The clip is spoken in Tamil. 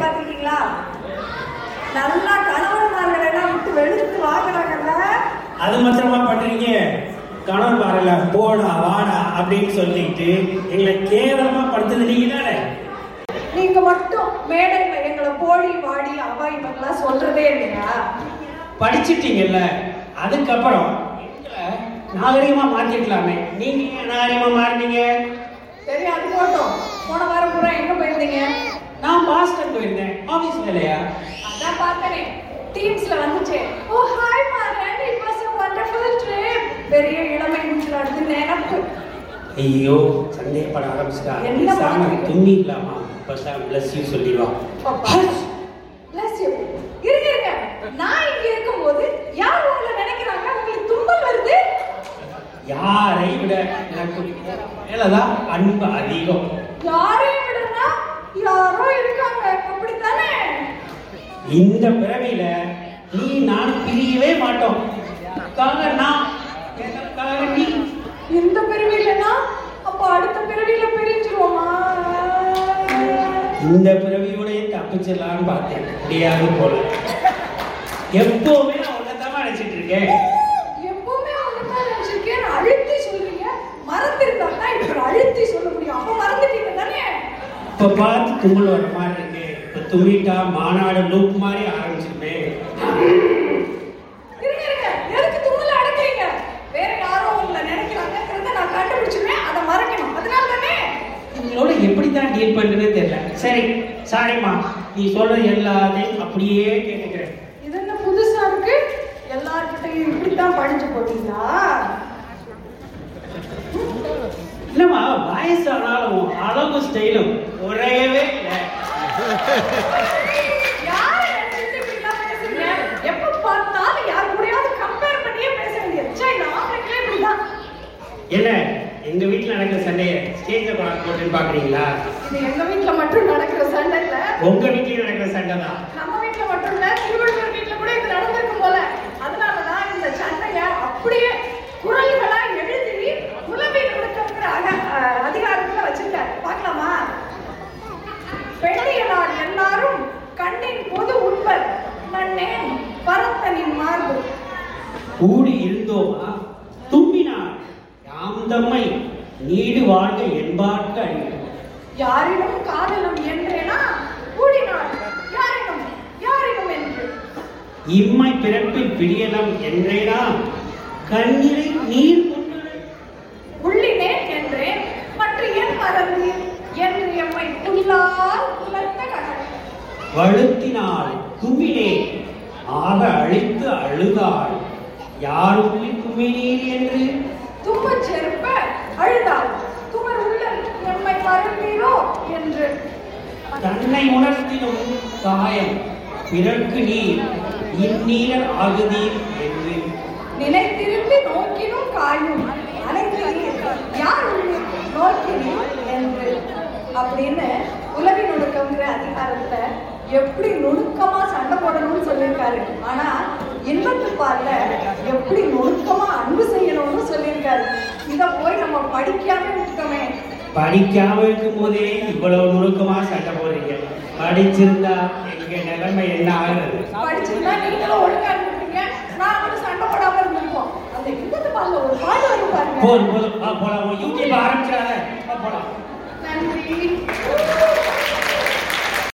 பார்த்திருக்கீங்களா? நல்லா கணவன்மார்கள் எல்லாம் விட்டு வெளுத்து வாங்குறாங்கல்ல? அது மாத்திரமா பண்றீங்க? கணவன் பாருல போடா வாடா அப்படின்னு சொல்லிட்டு எங்களை கேவலமா படுத்துது நீங்க தானே? நீங்க மட்டும் மேடையில எங்களை போடி வாடி அவா இவங்கெல்லாம் சொல்றதே இல்லையா? படிச்சிட்டீங்கல்ல அதுக்கப்புறம் நாகரிகமா மாத்திருக்கலாமே நீங்க நாகரிகமா மாறினீங்க? சரி அது போட்டோம். போன வாரம் பூரா எங்க போயிருந்தீங்க? நான் பாஸ்டன் போயிருந்தேன். ஆபீஸ் வேலையா? அதான் பார்த்தனே. டீம்ஸ்ல வந்துச்சு. ஓ hi Maran it was a wonderful trip. பெரிய இளமை அடுத்து நினைப்பு ஐயோ சந்தேகப்பட ஆரம்பிச்சிட்டா. என்ன பேசாம? துண்ணிக்கலாமா பேசாம பிளஸ் யூ சொல்லிடுவா. Bless you. இருங்க இருங்க. நான் இங்க இருக்கும்போது யார் உங்களை நினைக்கிறாங்க? உங்களுக்கு தும்மல் வருது? யாரை விட எனக்கு மேலதான் அன்பு அதிகம். யாரையும் விடனா யாரோ இருக்காங்க அப்படித்தானே? இந்த பிறவியில நீ நான் பிரியவே மாட்டோம். எனக்காக நான் எனக்காக நீ. இந்த பிறவியிலனா அப்ப அடுத்த பிறவியில பிரிஞ்சிருவோமா? இந்த பிறவியோடய தப்பிச்சிடலான்னு பார்த்தேன் முடியாது போல. எப்பவுமே நான் உன்னதமா நினைச்சிட்டு இருக்கேன் எப்பவுமே அவங்கதான் நினைச்சிருக்கேன் அழுத்தி சொல்றீங்க மறந்துருந்தா தான் இப்ப அழுத்தி சொல்ல முடியும் அப்ப மறந்துட்டீங்க தானே இப்ப பார்த்து தும்மல் வர மாதிரி இருக்கு இப்ப தும்மிட்டா மாநாடு லூப் மாதிரி ஆரம்பிச்சிருமே. உங்களோட எப்படி தான் டீல் பண்ணுறதுன்னு தெரியல. சரி சாரிம்மா நீ சொல்றது எல்லாத்தையும் அப்படியே கேட்டுக்கிறேன். ச்சே, இந்த ஆம்பளைங்களே இப்படிதான். என்ன எங்க வீட்டுல நடக்கிற சண்டையை ஸ்டேஜ்ல போட்டுன்னு பாக்குறீங்களா? எங்க வீட்ல மட்டும் நடக்கிற சண்டை இல்ல. உங்க வீட்லயும் நடக்கிற சண்டை தான் நம்ம வீட்ல மட்டும் இல்ல, கூடி இருந்தோமா தும்பினார். யாம் தம்மை நீடு வாழ்க என்பார்க்கு அழிவு யாரிடம் காதலம் என்றேனா? கூடினாள் யாரிடம்? யாரிடம் என்று? இம்மை பிறப்பில் விடியலம் என்றேனா? கண்ணீரை நீர் உள்ளினேன் என்றேன். மற்ற என் மறந்து என்று எம்மை புல்லால் உலர்த்த கடல். வழுத்தினாள் தும்பினே ஆக அழித்து அழுதாள். யார் உள்ளி தும்பினீர் என்று? தும்பச் செருப்ப அழுதாள். துமர் உள்ளல் எம்மை மறந்தீரோ? என்று. தன்னை உணர்த்தினும் காயம் பிறர்க்கு நீர் இந்நீர் ஆகுதீர் என்று. நினைத்திருந்து நோக்கினும் காயும். அனைத்தீர் யார் உள்ளே நோக்கினீர் என்று. அப்படின்னு உலகி நுணுக்கம்ங்கிற அதிகாரத்துல எப்படி நுணுக்கமா சண்டை போடணும்னு சொல்லியிருக்காரு. ஆனா இன்பத்து பால்ல எப்படி நுணுக்கமா அன்பு செய்யணும்னு சொல்லியிருக்காரு. இத போய் நம்ம படிக்காம விட்டுட்டோமே படிக்காம இருக்கும் போதே இவ்வளவு நுணுக்கமா சண்டை போடுறீங்க. படிச்சிருந்தா எங்க நிலைமை என்ன ஆகுறது? படிச்சிருந்தா நீங்களும் ஒழுங்கா இருந்திருப்பீங்க. நாங்களும் சண்டை போடாம இருந்திருப்போம். அந்த இன்பத்து பால்ல ஒரு பாட்டு வரும் பாருங்க. போதும் போதும். போலாம். யூடியூப் ஆரம்பிச்சிடாத. வா, போலாம். Ramsey.